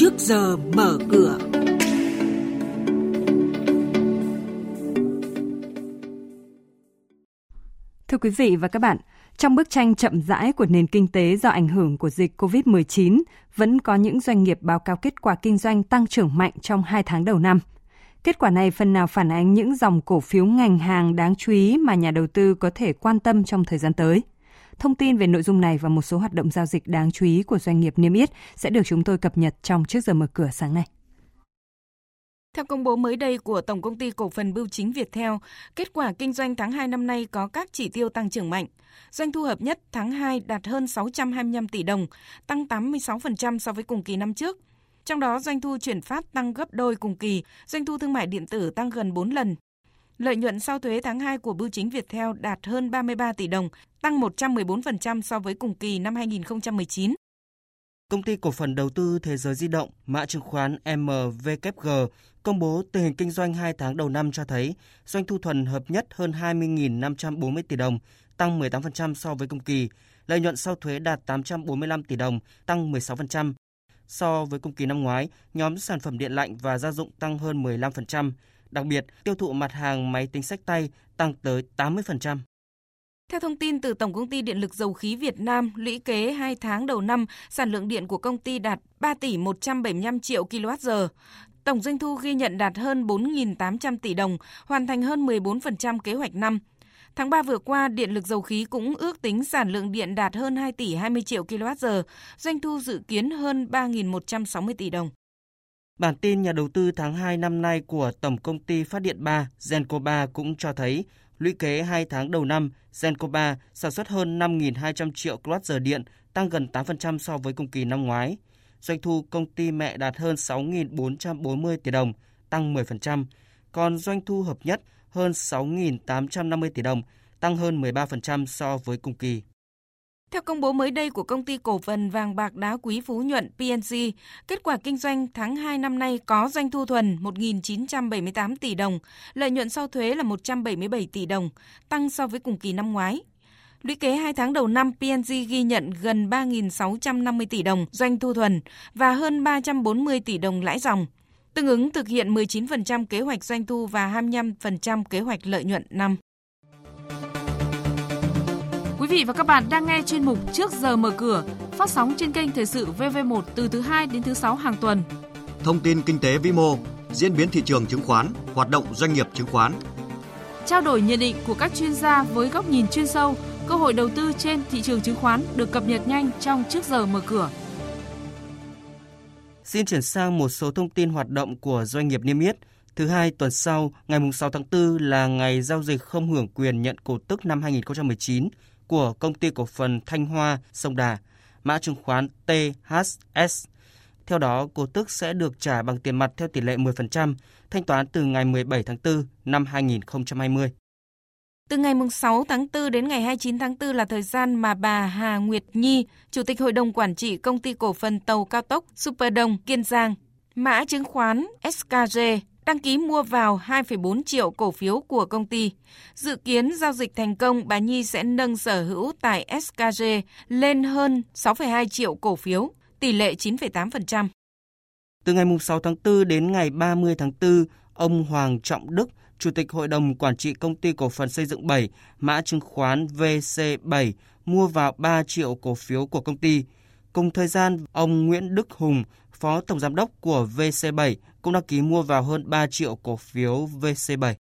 trước giờ mở cửa. Thưa quý vị và các bạn, trong bức tranh chậm rãi của nền kinh tế do ảnh hưởng của dịch COVID-19, vẫn có những doanh nghiệp báo cáo kết quả kinh doanh tăng trưởng mạnh trong 2 tháng đầu năm. Kết quả này phần nào phản ánh những dòng cổ phiếu ngành hàng đáng chú ý mà nhà đầu tư có thể quan tâm trong thời gian tới. Thông tin về nội dung này và một số hoạt động giao dịch đáng chú ý của doanh nghiệp niêm yết sẽ được chúng tôi cập nhật trong trước giờ mở cửa sáng nay. Theo công bố mới đây của Tổng công ty Cổ phần Bưu chính Viettel, kết quả kinh doanh tháng 2 năm nay có các chỉ tiêu tăng trưởng mạnh. Doanh thu hợp nhất tháng 2 đạt hơn 625 tỷ đồng, tăng 86% so với cùng kỳ năm trước. Trong đó, doanh thu chuyển phát tăng gấp đôi cùng kỳ, doanh thu thương mại điện tử tăng gần 4 lần. Lợi nhuận sau thuế tháng 2 của Bưu chính Viettel đạt hơn 33 tỷ đồng, tăng 114% so với cùng kỳ năm 2019. Công ty cổ phần đầu tư Thế giới di động, mã chứng khoán MVKG công bố tình hình kinh doanh 2 tháng đầu năm cho thấy doanh thu thuần hợp nhất hơn 20.540 tỷ đồng, tăng 18% so với cùng kỳ. Lợi nhuận sau thuế đạt 845 tỷ đồng, tăng 16%. So với cùng kỳ năm ngoái, nhóm sản phẩm điện lạnh và gia dụng tăng hơn 15%. Đặc biệt, tiêu thụ mặt hàng máy tính sách tay tăng tới 80%. Theo thông tin từ Tổng công ty Điện lực Dầu khí Việt Nam, lũy kế 2 tháng đầu năm, sản lượng điện của công ty đạt 3 tỷ 175 triệu kWh. Tổng doanh thu ghi nhận đạt hơn 4.800 tỷ đồng, hoàn thành hơn 14% kế hoạch năm. Tháng 3 vừa qua, Điện lực Dầu khí cũng ước tính sản lượng điện đạt hơn 2 tỷ 20 triệu kWh, doanh thu dự kiến hơn 3.160 tỷ đồng. Bản tin nhà đầu tư tháng 2 năm nay của Tổng công ty Phát điện 3, Genco 3 cũng cho thấy lũy kế 2 tháng đầu năm, Genco 3 sản xuất hơn 5.200 triệu kWh điện, tăng gần 8% so với cùng kỳ năm ngoái. Doanh thu công ty mẹ đạt hơn 6.440 tỷ đồng, tăng 10%, còn doanh thu hợp nhất hơn 6.850 tỷ đồng, tăng hơn 13% so với cùng kỳ. Theo công bố mới đây của công ty cổ phần vàng bạc đá quý Phú Nhuận PNG, kết quả kinh doanh tháng 2 năm nay có doanh thu thuần 1.978 tỷ đồng, lợi nhuận sau thuế là 177 tỷ đồng, tăng so với cùng kỳ năm ngoái. Lũy kế 2 tháng đầu năm, PNG ghi nhận gần 3.650 tỷ đồng doanh thu thuần và hơn 340 tỷ đồng lãi dòng, tương ứng thực hiện 19% kế hoạch doanh thu và 25% kế hoạch lợi nhuận năm. Quý vị và các bạn đang nghe chuyên mục Trước giờ mở cửa, phát sóng trên kênh Thời sự VV1 từ thứ 2 đến thứ 6 hàng tuần. Thông tin kinh tế vĩ mô, diễn biến thị trường chứng khoán, hoạt động doanh nghiệp chứng khoán. Trao đổi nhận định của các chuyên gia với góc nhìn chuyên sâu, cơ hội đầu tư trên thị trường chứng khoán được cập nhật nhanh trong Trước giờ mở cửa. Xin chuyển sang một số thông tin hoạt động của doanh nghiệp niêm yết. Thứ hai tuần sau, ngày 6 tháng 4 là ngày giao dịch không hưởng quyền nhận cổ tức năm 2019 của công ty cổ phần Thanh Hoa Sông Đà, mã chứng khoán THS. Theo đó, cổ tức sẽ được trả bằng tiền mặt theo tỷ lệ 10%, thanh toán từ ngày 17 tháng 4 năm 2020. Từ ngày 6 tháng 4 đến ngày 29 tháng 4 là thời gian mà bà Hà Nguyệt Nhi, Chủ tịch Hội đồng Quản trị Công ty Cổ phần Tàu Cao tốc Superdong Kiên Giang, mã chứng khoán SKG đăng ký mua vào 2,4 triệu cổ phiếu của công ty. Dự kiến giao dịch thành công, bà Nhi sẽ nâng sở hữu tại SKG lên hơn 6,2 triệu cổ phiếu, tỷ lệ 9,8%. Từ ngày 6 tháng 4 đến ngày 30 tháng 4, ông Hoàng Trọng Đức, Chủ tịch Hội đồng Quản trị Công ty Cổ phần Xây dựng 7, mã chứng khoán VC7, mua vào 3 triệu cổ phiếu của công ty. Cùng thời gian, ông Nguyễn Đức Hùng, Phó Tổng Giám đốc của VC7, cũng đăng ký mua vào hơn 3 triệu cổ phiếu VC7.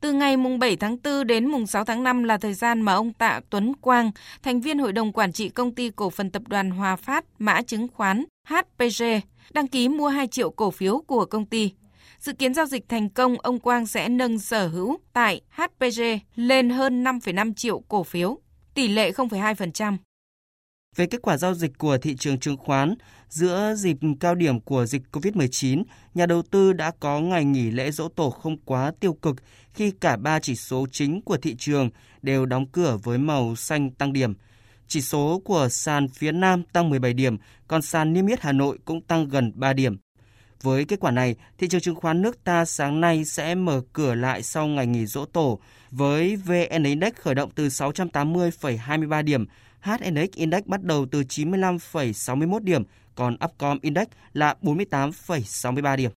Từ ngày mùng 7 tháng 4 đến mùng 6 tháng 5 là thời gian mà ông Tạ Tuấn Quang, thành viên Hội đồng Quản trị Công ty Cổ phần Tập đoàn Hòa Phát, mã chứng khoán HPG, đăng ký mua 2 triệu cổ phiếu của công ty. Dự kiến giao dịch thành công, ông Quang sẽ nâng sở hữu tại HPG lên hơn 5,5 triệu cổ phiếu, tỷ lệ 0,2%. Về kết quả giao dịch của thị trường chứng khoán, giữa dịp cao điểm của dịch COVID-19, nhà đầu tư đã có ngày nghỉ lễ dỗ tổ không quá tiêu cực khi cả ba chỉ số chính của thị trường đều đóng cửa với màu xanh tăng điểm. Chỉ số của sàn phía Nam tăng 17 điểm, còn sàn niêm yết Hà Nội cũng tăng gần 3 điểm. Với kết quả này, thị trường chứng khoán nước ta sáng nay sẽ mở cửa lại sau ngày nghỉ dỗ tổ với VN Index khởi động từ 680,23 điểm, HNX Index bắt đầu từ 95,61 điểm, còn Upcom Index là 48,63 điểm.